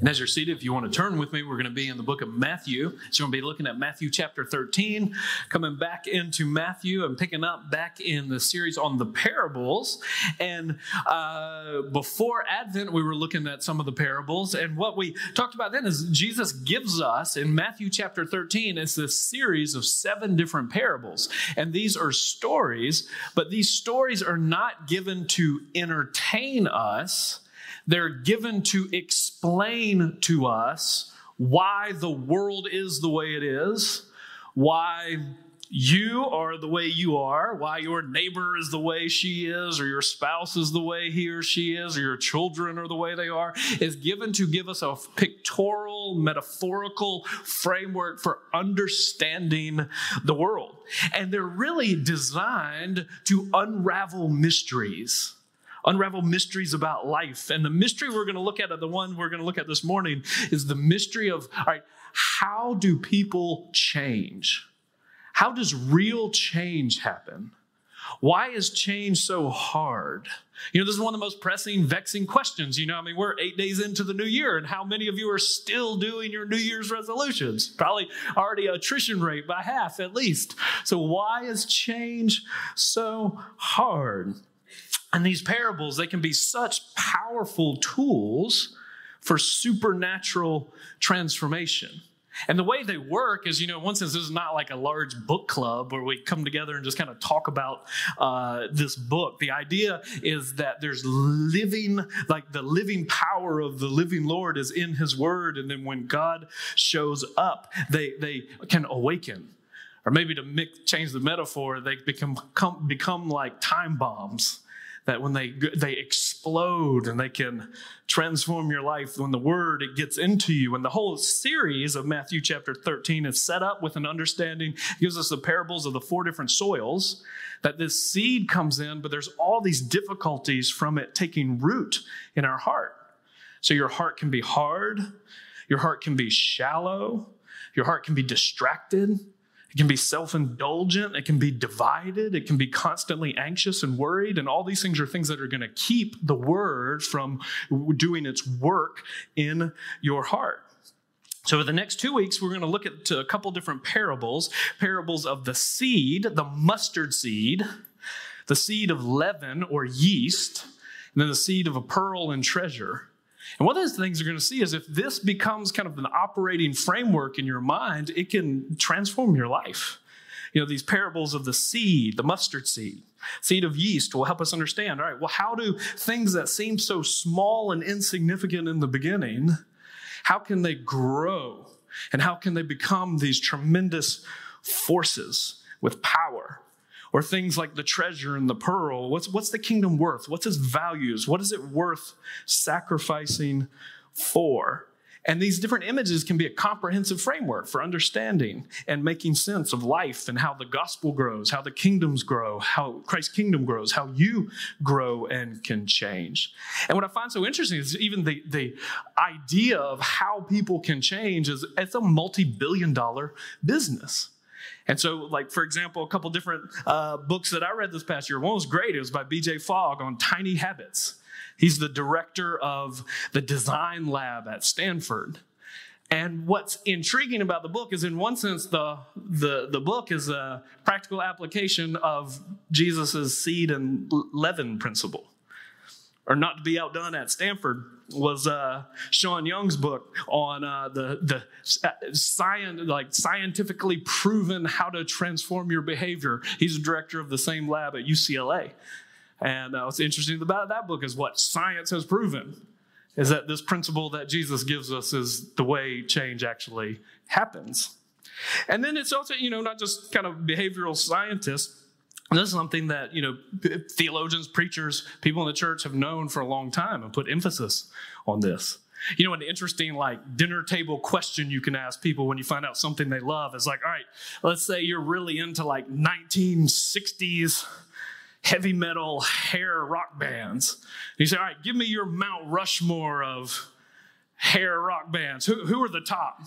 And as you're seated, if you want to turn with me, we're going to be in the book of Matthew. So we're going to be looking at Matthew chapter 13, coming back into Matthew and picking up back in the series on the parables. And uh, before Advent, we were looking at some of the parables. And what we talked about then is Jesus gives us in Matthew chapter 13, it's this series of seven different parables. And these are stories, but these stories are not given to entertain us they're given to explain to us why the world is the way it is, why you are the way you are, why your neighbor is the way she is, or your spouse is the way he or she is, or your children are the way they are, is given to give us a pictorial, metaphorical framework for understanding the world. And they're really designed to unravel mysteries unravel mysteries about life. And the mystery we're going to look at, the one we're going to look at this morning, is the mystery of all right, how do people change? How does real change happen? Why is change so hard? You know, this is one of the most pressing, vexing questions. You know, I mean, we're eight days into the new year, and how many of you are still doing your New Year's resolutions? Probably already attrition rate by half at least. So, why is change so hard? And these parables, they can be such powerful tools for supernatural transformation. And the way they work is, you know, in one sense, this is not like a large book club where we come together and just kind of talk about uh, this book. The idea is that there's living, like the living power of the living Lord is in His Word, and then when God shows up, they they can awaken. Or maybe to mix, change the metaphor, they become come, become like time bombs that when they they explode and they can transform your life when the word it gets into you and the whole series of matthew chapter 13 is set up with an understanding gives us the parables of the four different soils that this seed comes in but there's all these difficulties from it taking root in our heart. So your heart can be hard your heart can be shallow your heart can be distracted it can be self indulgent. It can be divided. It can be constantly anxious and worried. And all these things are things that are going to keep the word from doing its work in your heart. So, for the next two weeks, we're going to look at a couple different parables parables of the seed, the mustard seed, the seed of leaven or yeast, and then the seed of a pearl and treasure. And one of the things you're going to see is if this becomes kind of an operating framework in your mind, it can transform your life. You know, these parables of the seed, the mustard seed, seed of yeast will help us understand all right, well, how do things that seem so small and insignificant in the beginning, how can they grow? And how can they become these tremendous forces with power? Or things like the treasure and the pearl. What's, what's the kingdom worth? What's its values? What is it worth sacrificing for? And these different images can be a comprehensive framework for understanding and making sense of life and how the gospel grows, how the kingdoms grow, how Christ's kingdom grows, how you grow and can change. And what I find so interesting is even the, the idea of how people can change is it's a multi-billion dollar business. And so, like, for example, a couple different uh, books that I read this past year. One was great. It was by BJ Fogg on tiny habits. He's the director of the design lab at Stanford. And what's intriguing about the book is, in one sense, the, the, the book is a practical application of Jesus' seed and leaven principle or not to be outdone at Stanford was uh, Sean Young's book on uh, the the science like scientifically proven how to transform your behavior. He's a director of the same lab at UCLA, and uh, what's interesting about that book is what science has proven is that this principle that Jesus gives us is the way change actually happens. And then it's also you know not just kind of behavioral scientists and this is something that, you know, theologians, preachers, people in the church have known for a long time and put emphasis on this. You know, an interesting like dinner table question you can ask people when you find out something they love is like, all right, let's say you're really into like 1960s heavy metal hair rock bands. And you say, all right, give me your Mount Rushmore of hair rock bands. Who, who are the top?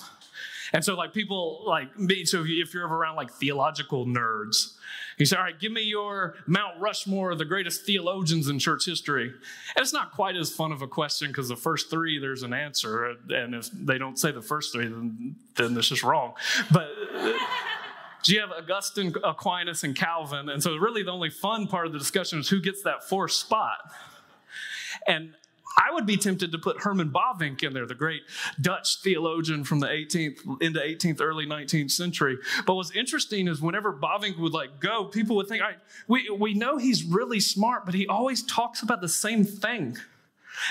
And so, like, people like me, so if you're ever around like theological nerds, you say, All right, give me your Mount Rushmore, the greatest theologians in church history. And it's not quite as fun of a question because the first three, there's an answer. And if they don't say the first three, then, then it's just wrong. But. Uh, so you have Augustine, Aquinas, and Calvin. And so, really, the only fun part of the discussion is who gets that fourth spot. And I would be tempted to put Herman Bavinck in there, the great Dutch theologian from the 18th into 18th, early 19th century. But what's interesting is whenever Bavinck would like go, people would think, we, we know he's really smart, but he always talks about the same thing.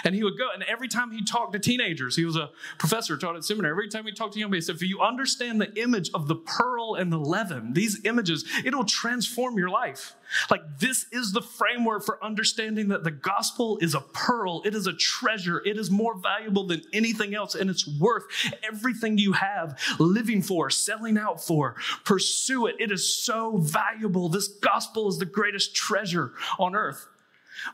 And he would go, and every time he talked to teenagers, he was a professor, taught at seminary. Every time he talked to them, he said, If you understand the image of the pearl and the leaven, these images, it'll transform your life. Like, this is the framework for understanding that the gospel is a pearl, it is a treasure, it is more valuable than anything else, and it's worth everything you have living for, selling out for. Pursue it. It is so valuable. This gospel is the greatest treasure on earth.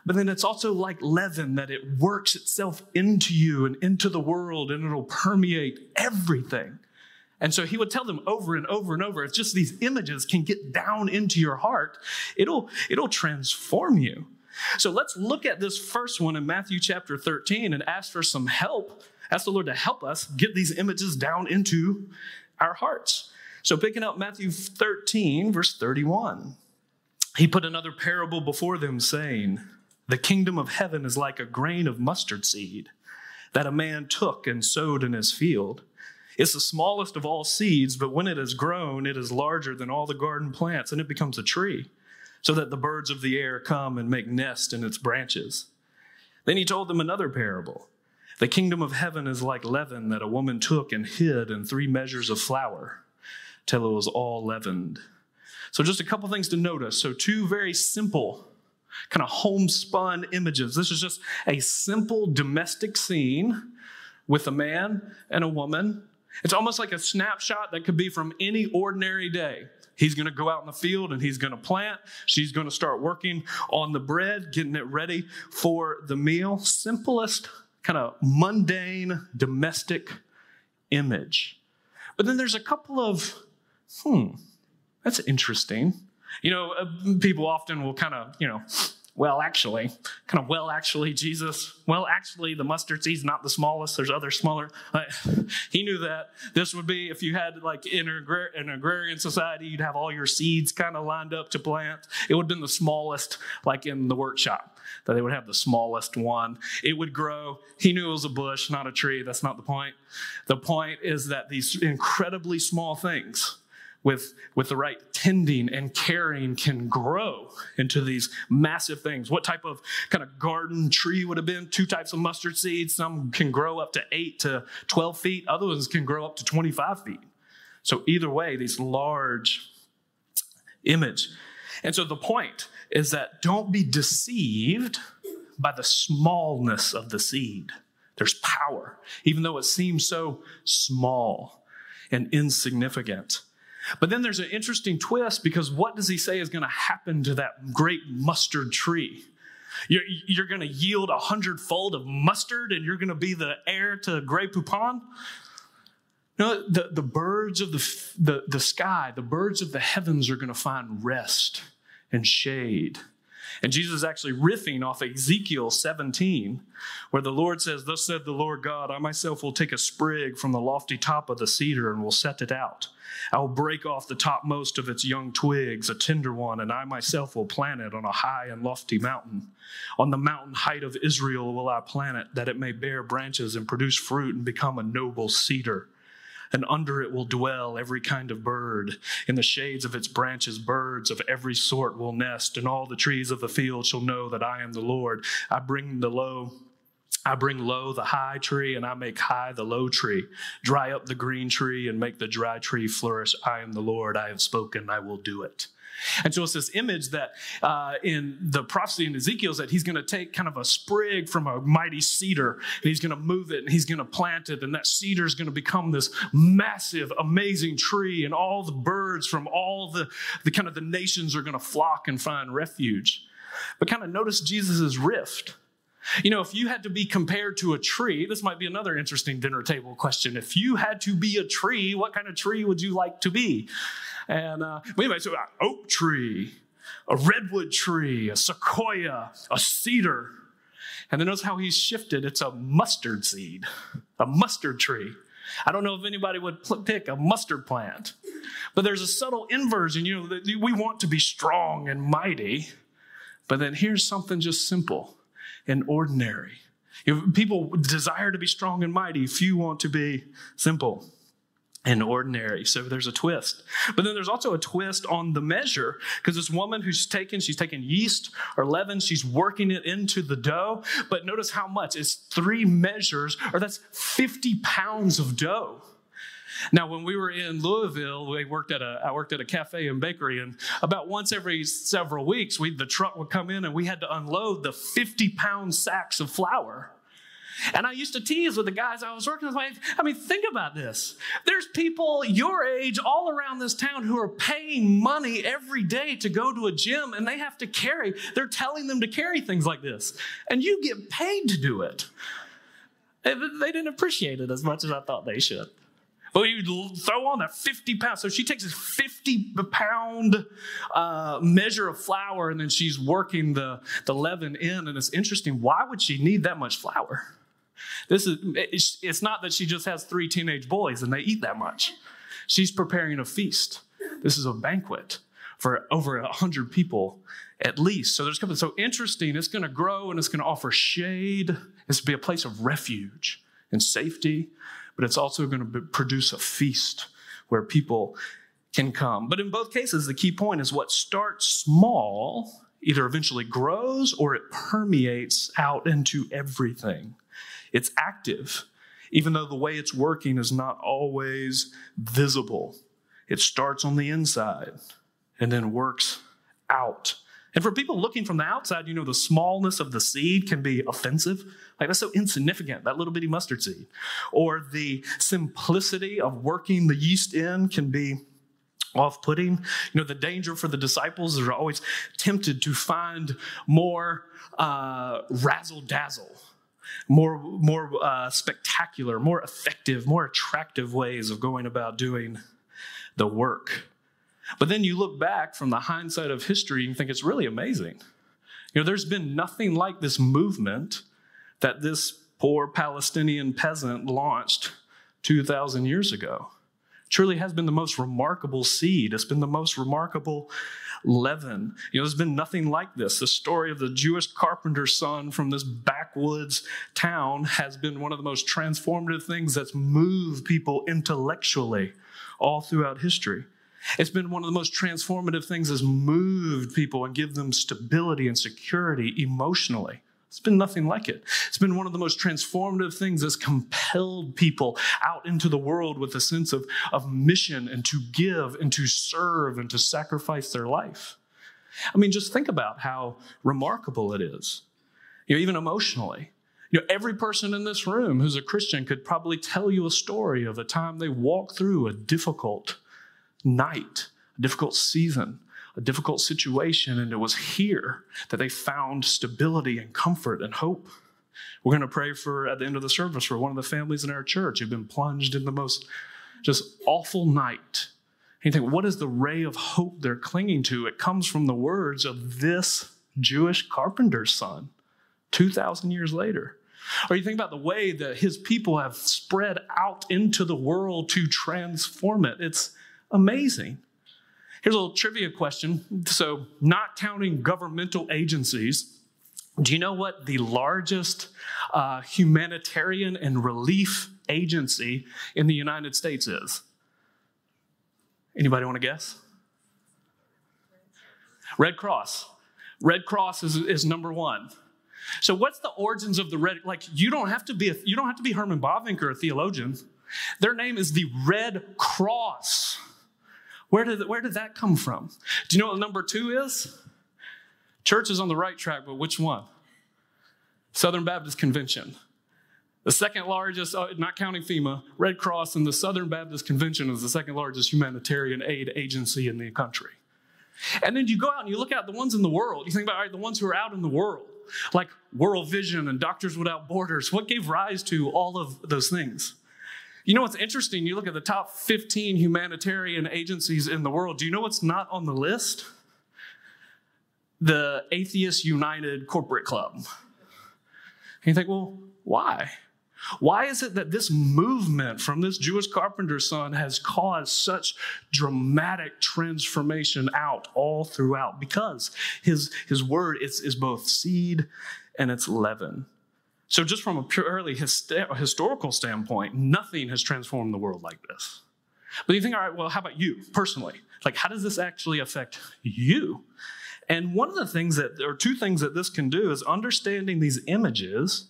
But then it's also like leaven that it works itself into you and into the world and it'll permeate everything. And so he would tell them over and over and over if just these images can get down into your heart, it'll, it'll transform you. So let's look at this first one in Matthew chapter 13 and ask for some help. Ask the Lord to help us get these images down into our hearts. So picking up Matthew 13, verse 31, he put another parable before them, saying, the kingdom of heaven is like a grain of mustard seed that a man took and sowed in his field. It's the smallest of all seeds, but when it has grown, it is larger than all the garden plants, and it becomes a tree, so that the birds of the air come and make nest in its branches. Then he told them another parable. The kingdom of heaven is like leaven that a woman took and hid in three measures of flour till it was all leavened. So, just a couple things to notice. So, two very simple kind of homespun images. This is just a simple domestic scene with a man and a woman. It's almost like a snapshot that could be from any ordinary day. He's going to go out in the field and he's going to plant. She's going to start working on the bread, getting it ready for the meal. Simplest, kind of mundane, domestic image. But then there's a couple of, hmm, that's interesting. You know, uh, people often will kind of, you know, well, actually, kind of, well, actually, Jesus, well, actually, the mustard seed's not the smallest. There's other smaller. Uh, he knew that this would be, if you had like in an agrarian society, you'd have all your seeds kind of lined up to plant. It would have been the smallest, like in the workshop, that they would have the smallest one. It would grow. He knew it was a bush, not a tree. That's not the point. The point is that these incredibly small things, with, with the right tending and caring can grow into these massive things. What type of kind of garden tree would have been? Two types of mustard seeds. Some can grow up to 8 to 12 feet, other ones can grow up to 25 feet. So, either way, these large image. And so, the point is that don't be deceived by the smallness of the seed. There's power, even though it seems so small and insignificant. But then there's an interesting twist because what does he say is going to happen to that great mustard tree? You're, you're going to yield a hundredfold of mustard and you're going to be the heir to Grey Poupon? No, the, the birds of the, the, the sky, the birds of the heavens are going to find rest and shade and Jesus is actually riffing off Ezekiel 17, where the Lord says, Thus said the Lord God, I myself will take a sprig from the lofty top of the cedar and will set it out. I will break off the topmost of its young twigs, a tender one, and I myself will plant it on a high and lofty mountain. On the mountain height of Israel will I plant it, that it may bear branches and produce fruit and become a noble cedar and under it will dwell every kind of bird. In the shades of its branches, birds of every sort will nest, and all the trees of the field shall know that I am the Lord. I bring the low. I bring low the high tree and I make high the low tree. Dry up the green tree and make the dry tree flourish. I am the Lord. I have spoken. I will do it. And so it's this image that uh, in the prophecy in Ezekiel is that he's going to take kind of a sprig from a mighty cedar and he's going to move it and he's going to plant it. And that cedar is going to become this massive, amazing tree. And all the birds from all the, the kind of the nations are going to flock and find refuge. But kind of notice Jesus' rift You know, if you had to be compared to a tree, this might be another interesting dinner table question. If you had to be a tree, what kind of tree would you like to be? And uh, might say, an oak tree, a redwood tree, a sequoia, a cedar. And then notice how he's shifted. It's a mustard seed, a mustard tree. I don't know if anybody would pick a mustard plant, but there's a subtle inversion. You know, that we want to be strong and mighty, but then here's something just simple and ordinary. If people desire to be strong and mighty, few want to be simple and ordinary. So there's a twist. But then there's also a twist on the measure because this woman who's taken, she's taken yeast or leaven, she's working it into the dough. But notice how much? It's three measures, or that's 50 pounds of dough. Now, when we were in Louisville, we worked at a I worked at a cafe and bakery, and about once every several weeks, we the truck would come in and we had to unload the 50 pound sacks of flour and I used to tease with the guys I was working with. I mean, think about this. There's people your age all around this town who are paying money every day to go to a gym and they have to carry, they're telling them to carry things like this. And you get paid to do it. They didn't appreciate it as much as I thought they should. But you throw on that 50 pounds. So she takes this 50 pound uh, measure of flour and then she's working the, the leaven in. And it's interesting. Why would she need that much flour? This is, it's not that she just has three teenage boys and they eat that much. She's preparing a feast. This is a banquet for over a hundred people at least. So there's something so interesting. It's going to grow and it's going to offer shade. It's to be a place of refuge and safety, but it's also going to produce a feast where people can come. But in both cases, the key point is what starts small either eventually grows or it permeates out into everything. It's active, even though the way it's working is not always visible. It starts on the inside and then works out. And for people looking from the outside, you know, the smallness of the seed can be offensive. Like, that's so insignificant, that little bitty mustard seed. Or the simplicity of working the yeast in can be off putting. You know, the danger for the disciples is are always tempted to find more uh, razzle dazzle more, more uh, spectacular, more effective, more attractive ways of going about doing the work. But then you look back from the hindsight of history and think it's really amazing. You know, there's been nothing like this movement that this poor Palestinian peasant launched 2,000 years ago. Truly has been the most remarkable seed. It's been the most remarkable leaven. You know, there's been nothing like this. The story of the Jewish carpenter's son from this backwoods town has been one of the most transformative things that's moved people intellectually all throughout history. It's been one of the most transformative things that's moved people and give them stability and security emotionally. It's been nothing like it. It's been one of the most transformative things that's compelled people out into the world with a sense of, of mission and to give and to serve and to sacrifice their life. I mean, just think about how remarkable it is, you know, even emotionally. You know, every person in this room who's a Christian could probably tell you a story of a time they walked through a difficult night, a difficult season, a difficult situation, and it was here that they found stability and comfort and hope. We're going to pray for, at the end of the service, for one of the families in our church who've been plunged in the most just awful night. And you think, what is the ray of hope they're clinging to? It comes from the words of this Jewish carpenter's son 2,000 years later. Or you think about the way that his people have spread out into the world to transform it. It's amazing. Here's a little trivia question. So, not counting governmental agencies, do you know what the largest uh, humanitarian and relief agency in the United States is? Anybody want to guess? Red Cross. Red Cross is, is number one. So what's the origins of the red? Like you don't have to be a, you don't have to be Herman Bavinck or a theologian. Their name is the Red Cross. Where did, where did that come from? Do you know what number two is? Church is on the right track, but which one? Southern Baptist Convention. The second largest, uh, not counting FEMA, Red Cross and the Southern Baptist Convention is the second largest humanitarian aid agency in the country. And then you go out and you look at the ones in the world. You think about all right, the ones who are out in the world. like World Vision and Doctors Without Borders? What gave rise to all of those things? You know what's interesting? You look at the top 15 humanitarian agencies in the world. Do you know what's not on the list? The Atheist United Corporate Club. And you think, well, why? Why is it that this movement from this Jewish carpenter's son has caused such dramatic transformation out all throughout? Because his, his word is, is both seed and it's leaven. So, just from a purely historical standpoint, nothing has transformed the world like this. But you think, all right, well, how about you personally? Like, how does this actually affect you? And one of the things that, or two things that this can do is understanding these images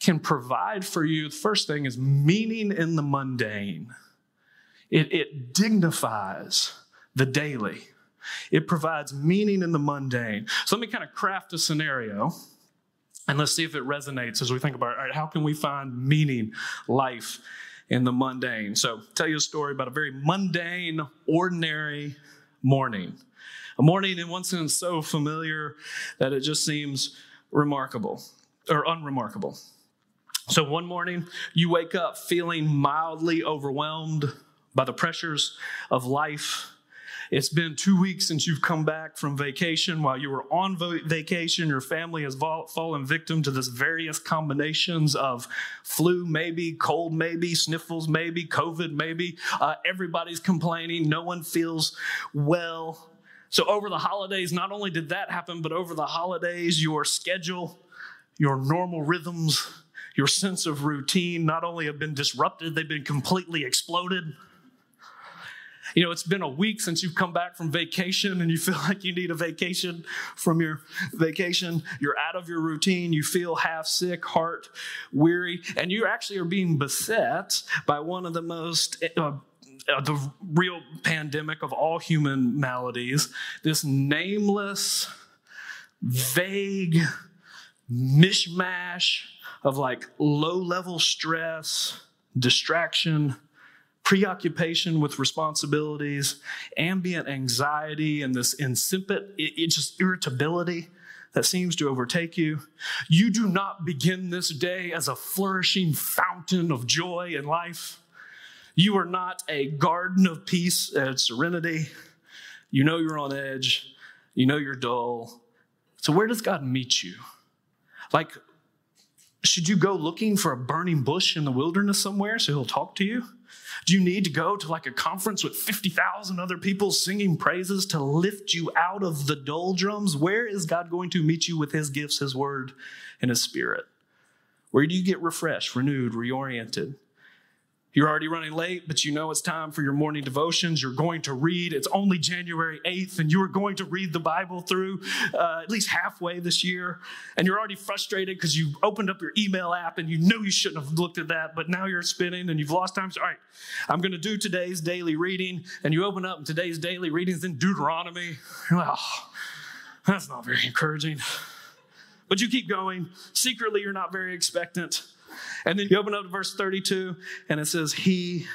can provide for you. The first thing is meaning in the mundane, it, it dignifies the daily, it provides meaning in the mundane. So let me kind of craft a scenario. And let's see if it resonates as we think about all right, how can we find meaning, life in the mundane? So, tell you a story about a very mundane, ordinary morning. A morning, in one sense, so familiar that it just seems remarkable or unremarkable. So one morning, you wake up feeling mildly overwhelmed by the pressures of life. It's been two weeks since you've come back from vacation. While you were on vacation, your family has fallen victim to this various combinations of flu, maybe, cold, maybe, sniffles, maybe, COVID, maybe. Uh, everybody's complaining. No one feels well. So, over the holidays, not only did that happen, but over the holidays, your schedule, your normal rhythms, your sense of routine not only have been disrupted, they've been completely exploded. You know, it's been a week since you've come back from vacation and you feel like you need a vacation from your vacation. You're out of your routine. You feel half sick, heart weary, and you actually are being beset by one of the most. Uh, uh, the real pandemic of all human maladies, this nameless, vague mishmash of like low level stress, distraction, preoccupation with responsibilities, ambient anxiety, and this insipid, it, it just irritability that seems to overtake you. You do not begin this day as a flourishing fountain of joy and life. You are not a garden of peace and serenity. You know you're on edge. You know you're dull. So, where does God meet you? Like, should you go looking for a burning bush in the wilderness somewhere so he'll talk to you? Do you need to go to like a conference with 50,000 other people singing praises to lift you out of the doldrums? Where is God going to meet you with his gifts, his word, and his spirit? Where do you get refreshed, renewed, reoriented? You're already running late, but you know it's time for your morning devotions. You're going to read. It's only January 8th, and you are going to read the Bible through uh, at least halfway this year. And you're already frustrated because you opened up your email app and you know you shouldn't have looked at that, but now you're spinning and you've lost time. So, all right, I'm going to do today's daily reading. And you open up, and today's daily reading is in Deuteronomy. Oh, that's not very encouraging. But you keep going. Secretly, you're not very expectant. And then you open up to verse 32, and it says, He,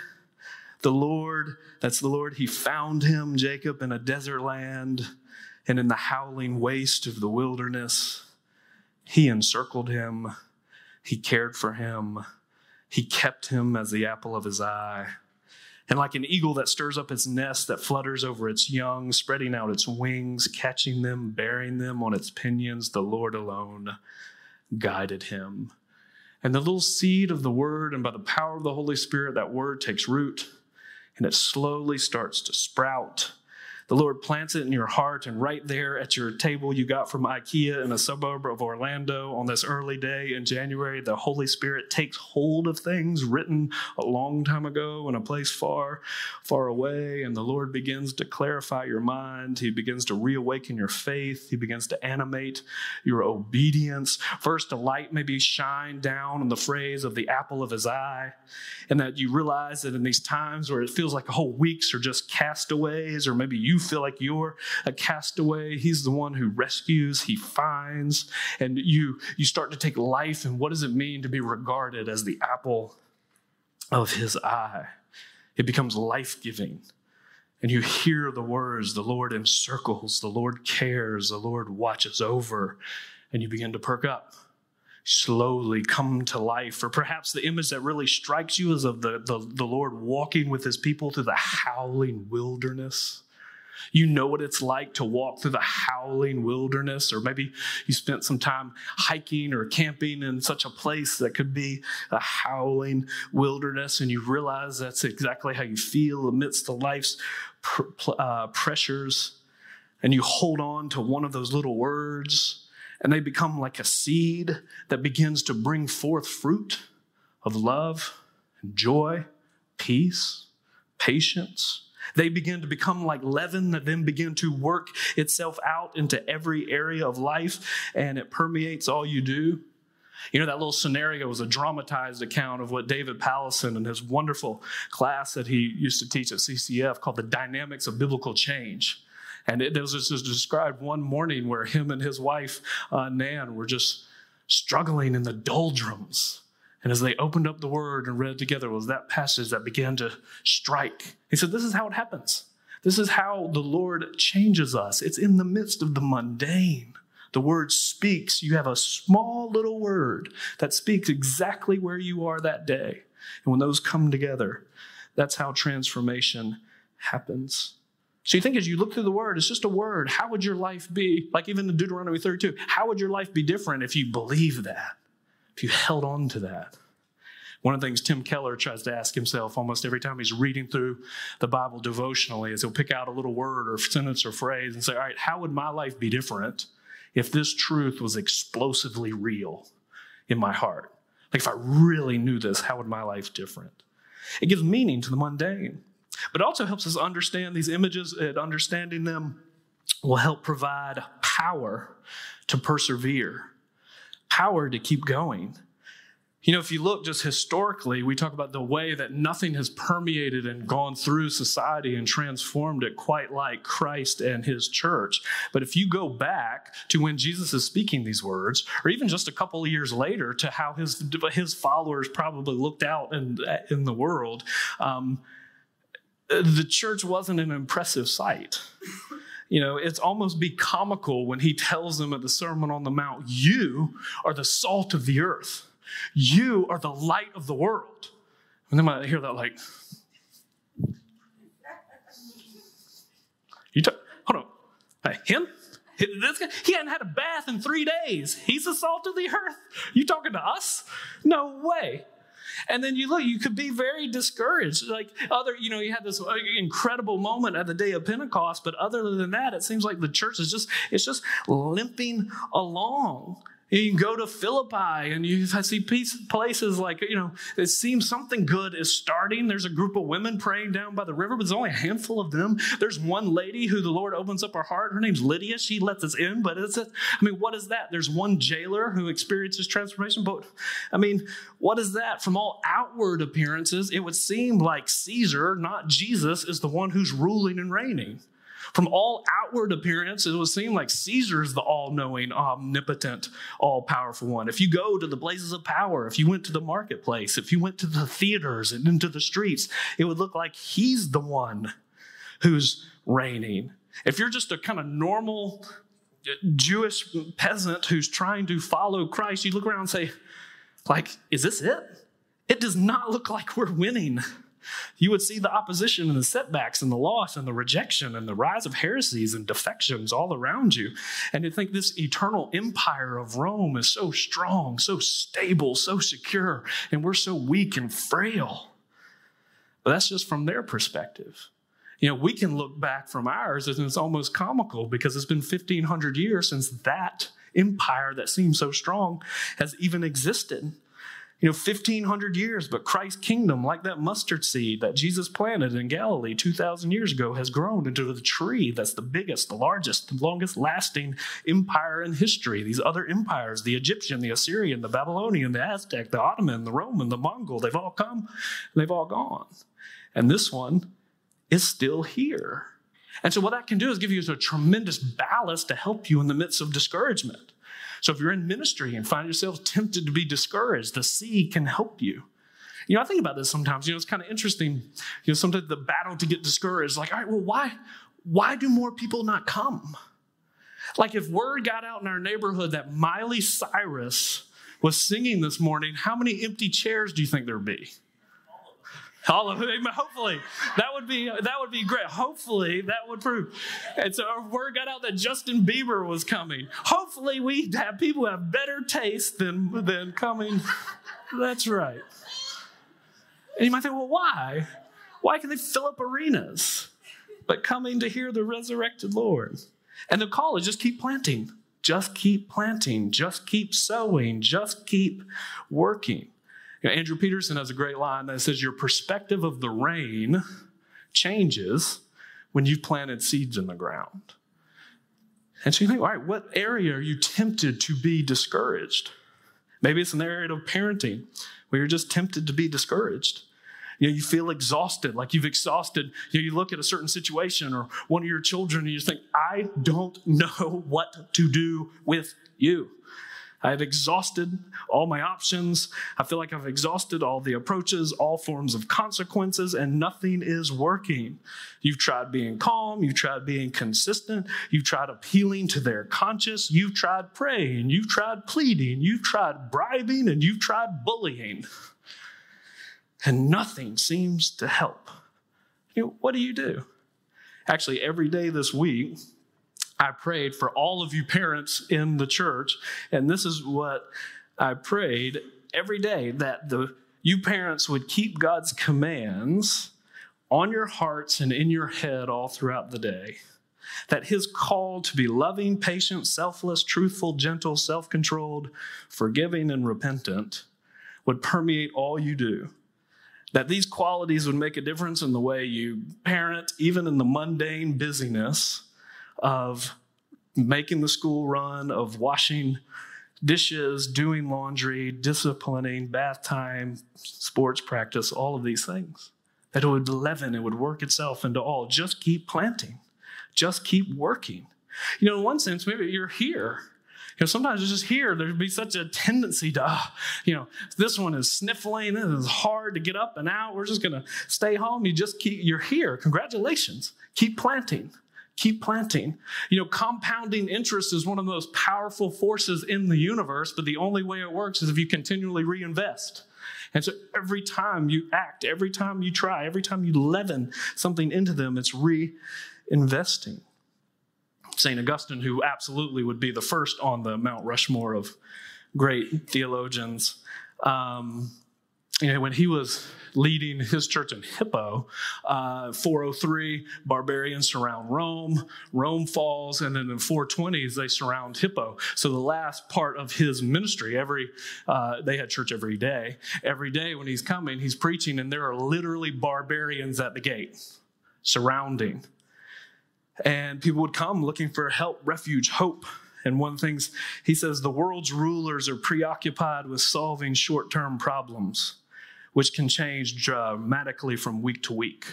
the Lord, that's the Lord, He found him, Jacob, in a desert land and in the howling waste of the wilderness. He encircled him, He cared for him, He kept him as the apple of His eye. And like an eagle that stirs up its nest, that flutters over its young, spreading out its wings, catching them, bearing them on its pinions, the Lord alone guided him. And the little seed of the word, and by the power of the Holy Spirit, that word takes root and it slowly starts to sprout the Lord plants it in your heart, and right there at your table you got from IKEA in a suburb of Orlando on this early day in January, the Holy Spirit takes hold of things written a long time ago in a place far, far away, and the Lord begins to clarify your mind. He begins to reawaken your faith. He begins to animate your obedience. First, a light maybe shine down on the phrase of the apple of his eye, and that you realize that in these times where it feels like whole weeks are just castaways, or maybe you you feel like you're a castaway, he's the one who rescues, he finds, and you you start to take life and what does it mean to be regarded as the apple of his eye? It becomes life-giving. And you hear the words, the Lord encircles, the Lord cares, the Lord watches over. and you begin to perk up slowly come to life. Or perhaps the image that really strikes you is of the, the, the, Lord walking with his people through the howling wilderness. You know what it's like to walk through the howling wilderness, or maybe you spent some time hiking or camping in such a place that could be a howling wilderness, and you realize that's exactly how you feel amidst the life's pr- uh, pressures. And you hold on to one of those little words and they become like a seed that begins to bring forth fruit of love, joy, peace, patience. They begin to become like leaven that then begin to work itself out into every area of life and it permeates all you do. You know, that little scenario was a dramatized account of what David Powlison and his wonderful class that he used to teach at CCF called The Dynamics of Biblical Change. And it, was just described one morning where him and his wife, uh, Nan, were just struggling in the doldrums. And as they opened up the word and read together, was that passage that began to strike. He said, This is how it happens. This is how the Lord changes us. It's in the midst of the mundane. The word speaks. You have a small little word that speaks exactly where you are that day. And when those come together, that's how transformation happens. So you think as you look through the word, it's just a word. How would your life be? Like even in Deuteronomy 32, how would your life be different if you believe that? If you held on to that? One of the things Tim Keller tries to ask himself almost every time he's reading through the Bible devotionally is he'll pick out a little word or sentence or phrase and say, All right, how would my life be different if this truth was explosively real in my heart? Like if I really knew this, how would my life different? It gives meaning to the mundane. But it also helps us understand these images, and understanding them will help provide power to persevere, power to keep going. You know, if you look just historically, we talk about the way that nothing has permeated and gone through society and transformed it quite like Christ and his church. But if you go back to when Jesus is speaking these words, or even just a couple of years later to how his, his followers probably looked out in, in the world, um, the church wasn't an impressive sight. You know, it's almost be comical when he tells them at the Sermon on the Mount, You are the salt of the earth, you are the light of the world. And then I hear that, like, you talk, hold on, hey, him? This guy, he hadn't had a bath in three days. He's the salt of the earth. You talking to us? No way. And then you look, you could be very discouraged. Like other, you know, you had this incredible moment at the day of Pentecost, but other than that, it seems like the church is just, it's just limping along. You can go to Philippi and you see places like, you know, it seems something good is starting. There's a group of women praying down by the river, but there's only a handful of them. There's one lady who the Lord opens up her heart. Her name's Lydia. She lets us in, but it's, a, I mean, what is that? There's one jailer who experiences transformation, but I mean, what is that? From all outward appearances, it would seem like Caesar, not Jesus, is the one who's ruling and reigning. From all outward appearance, it would seem like Caesar is the all knowing, omnipotent, all powerful one. If you go to the places of power, if you went to the marketplace, if you went to the theaters and into the streets, it would look like he's the one who's reigning. If you're just a kind of normal uh, Jewish peasant who's trying to follow Christ, you look around and say, like, is this it? It does not look like we're winning. You would see the opposition and the setbacks and the loss and the rejection and the rise of heresies and defections all around you. And you think this eternal empire of Rome is so strong, so stable, so secure, and we're so weak and frail. But that's just from their perspective. You know, we can look back from ours and it's almost comical because it's been 1,500 years since that empire that seems so strong has even existed you know 1500 years but christ's kingdom like that mustard seed that jesus planted in galilee 2000 years ago has grown into the tree that's the biggest the largest the longest lasting empire in history. These other empires the egyptian the assyrian the babylonian the aztec the ottoman the roman the mongol they've all come they've all gone. And this one is still here. And so what that can do is give you a tremendous ballast to help you in the midst of discouragement so if you're in ministry and find yourself tempted to be discouraged, the seed can help you. You know, I think about this sometimes. You know, it's kind of interesting. You know, sometimes the battle to get discouraged, like, all right, well, why, why do more people not come? Like if word got out in our neighborhood that Miley Cyrus was singing this morning, how many empty chairs do you think there'd be? All of. Hopefully, that would be that would be great. Hopefully, that would prove. And so, word got out that Justin Bieber was coming. Hopefully, we have people who have better taste than than coming. That's right. And you might think, well, why? Why can they fill up arenas? But coming to hear the resurrected Lord. And the call is just keep planting, just keep planting, just keep sowing, just keep working. You know, Andrew Peterson has a great line that says, Your perspective of the rain changes when you've planted seeds in the ground. And so you think, all right, what area are you tempted to be discouraged? Maybe it's an area of parenting where you're just tempted to be discouraged. You know, you feel exhausted, like you've exhausted. You, know, you look at a certain situation or one of your children and you think, I don't know what to do with you. I've exhausted all my options. I feel like I've exhausted all the approaches, all forms of consequences, and nothing is working. You've tried being calm. You've tried being consistent. You've tried appealing to their conscience. You've tried praying. You've tried pleading. You've tried bribing, and you've tried bullying. And nothing seems to help. You know, what do you do? Actually, every day this week, I prayed for all of you parents in the church, and this is what I prayed every day that the you parents would keep God's commands on your hearts and in your head all throughout the day. That his call to be loving, patient, selfless, truthful, gentle, self controlled, forgiving, and repentant would permeate all you do. That these qualities would make a difference in the way you parent, even in the mundane busyness of making the school run, of washing dishes, doing laundry, disciplining, bath time, sports practice, all of these things. That it would leaven, it would work itself into all. Just keep planting, just keep working. You know, in one sense, maybe you're here. You know, sometimes it's just here, there'd be such a tendency to, uh, you know, this one is sniffling, this is hard to get up and out. We're just going to stay home. You just keep, you're here. Congratulations. Keep planting. Keep planting. You know, compounding interest is one of the most powerful forces in the universe, but the only way it works is if you continually reinvest. And so every time you act, every time you try, every time you leaven something into them, it's reinvesting. St. Augustine, who absolutely would be the first on the Mount Rushmore of great theologians, um, know, when he was leading his church in Hippo. Uh, 403, barbarians surround Rome. Rome falls, and then in 420s, they surround Hippo. So the last part of his ministry, every uh, they had church every day. Every day when he's coming, he's preaching, and there are literally barbarians at the gate surrounding. And people would come looking for help, refuge, hope. And one of the things he says the world's rulers are preoccupied with solving short term problems which can change dramatically from week to week.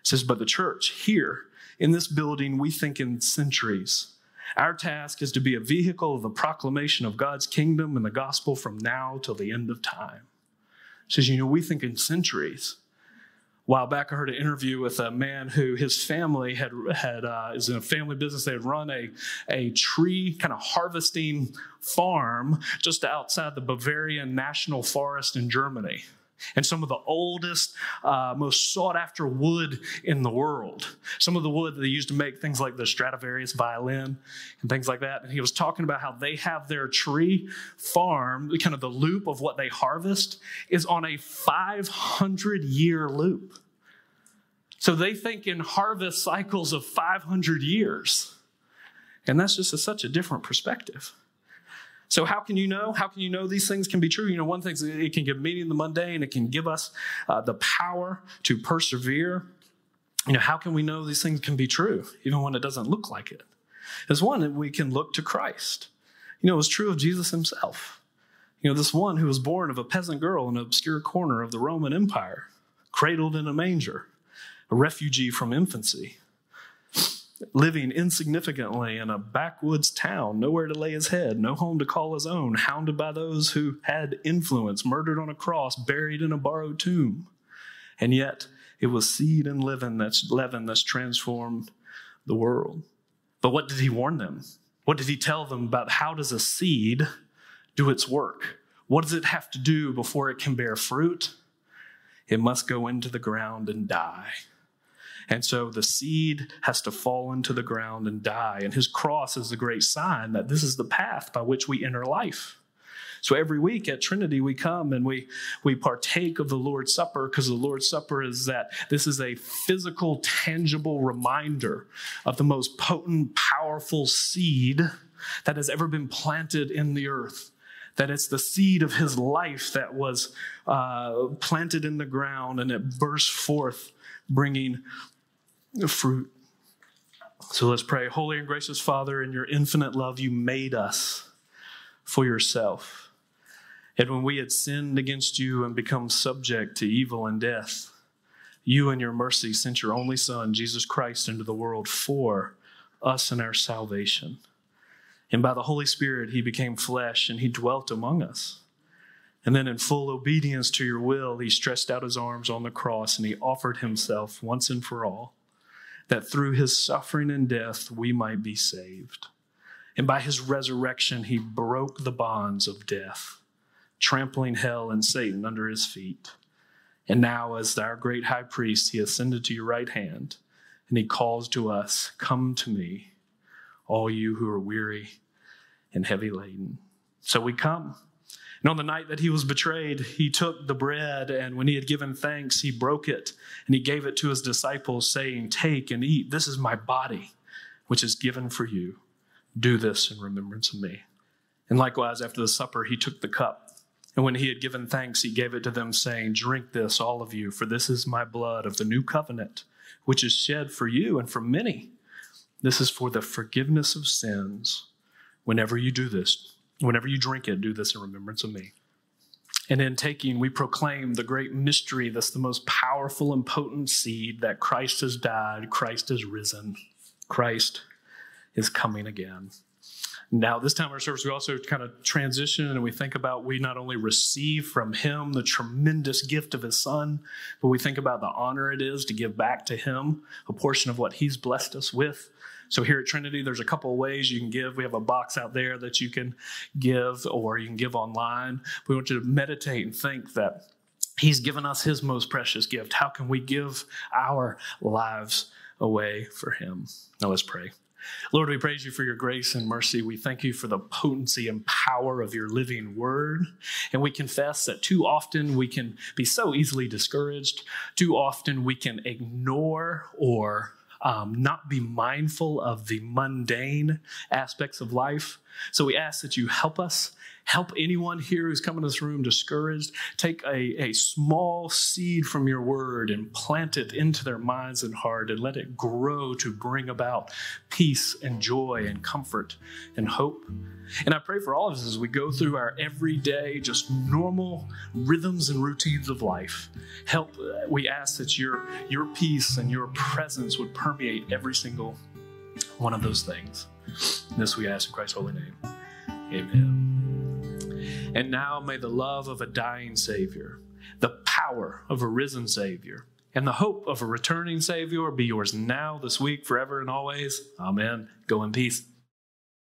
It says, But the church here in this building, we think in centuries. Our task is to be a vehicle of the proclamation of God's kingdom and the gospel from now till the end of time. It says, You know, we think in centuries. A while back, I heard an interview with a man who his family had had uh, is in a family business. They had run a a tree kind of harvesting farm just outside the Bavarian National Forest in Germany and some of the oldest, uh, most sought after wood in the world. Some of the wood that they used to make things like the Stradivarius violin and things like that. And he was talking about how they have their tree farm, kind of the loop of what they harvest is on a 500 year loop. So they think in harvest cycles of 500 years. And that's just a, such a different perspective. So, how can you know? How can you know these things can be true? You know, one thing is it can give meaning to the mundane, it can give us uh, the power to persevere. You know, how can we know these things can be true, even when it doesn't look like it? As one, we can look to Christ. You know, it was true of Jesus himself. You know, this one who was born of a peasant girl in an obscure corner of the Roman Empire, cradled in a manger, a refugee from infancy living insignificantly in a backwoods town, nowhere to lay his head, no home to call his own, hounded by those who had influence, murdered on a cross, buried in a borrowed tomb. And yet, it was seed and leaven that's leaven that's transformed the world. But what did he warn them? What did he tell them about how does a seed do its work? What does it have to do before it can bear fruit? It must go into the ground and die. And so the seed has to fall into the ground and die. And his cross is a great sign that this is the path by which we enter life. So every week at Trinity, we come and we, we partake of the Lord's Supper because the Lord's Supper is that this is a physical, tangible reminder of the most potent, powerful seed that has ever been planted in the earth that it's the seed of his life that was uh, planted in the ground and it burst forth, bringing fruit. So let's pray. Holy and gracious Father, in your infinite love, you made us for yourself. And when we had sinned against you and become subject to evil and death, you in your mercy sent your only Son, Jesus Christ, into the world for us and our salvation. And by the Holy Spirit, he became flesh and he dwelt among us. And then, in full obedience to your will, he stretched out his arms on the cross and he offered himself once and for all that through his suffering and death we might be saved. And by his resurrection, he broke the bonds of death, trampling hell and Satan under his feet. And now, as our great high priest, he ascended to your right hand, and he calls to us, Come to me, all you who are weary and heavy laden. So we come. And on the night that he was betrayed, he took the bread, and when he had given thanks, he broke it, and he gave it to his disciples, saying, Take and eat. This is my body, which is given for you. Do this in remembrance of me. And likewise, after the supper, he took the cup. And when he had given thanks, he gave it to them, saying, Drink this, all of you, for this is my blood of the new covenant, which is shed for you and for many. This is for the forgiveness of sins. Whenever you do this, Whenever you drink it, do this in remembrance of me. And in taking, we proclaim the great mystery that's the most powerful and potent seed that Christ has died, Christ has risen, Christ is coming again. Now, this time of our service, we also kind of transition and we think about we not only receive from Him the tremendous gift of His Son, but we think about the honor it is to give back to Him a portion of what He's blessed us with. So here at Trinity, there's a couple of ways you can give. We have a box out there that you can give, or you can give online. We want you to meditate and think that He's given us His most precious gift. How can we give our lives away for Him? Now let's pray. Lord, we praise you for your grace and mercy. We thank you for the potency and power of your living word. And we confess that too often we can be so easily discouraged. Too often we can ignore or um, not be mindful of the mundane aspects of life. So we ask that you help us, help anyone here who's come in this room discouraged, take a, a small seed from your word and plant it into their minds and heart and let it grow to bring about peace and joy and comfort and hope. And I pray for all of us as we go through our everyday, just normal rhythms and routines of life. Help, uh, we ask that your, your peace and your presence would permeate every single one of those things. This we ask in Christ's holy name. Amen. And now may the love of a dying Savior, the power of a risen Savior, and the hope of a returning Savior be yours now, this week, forever, and always. Amen. Go in peace.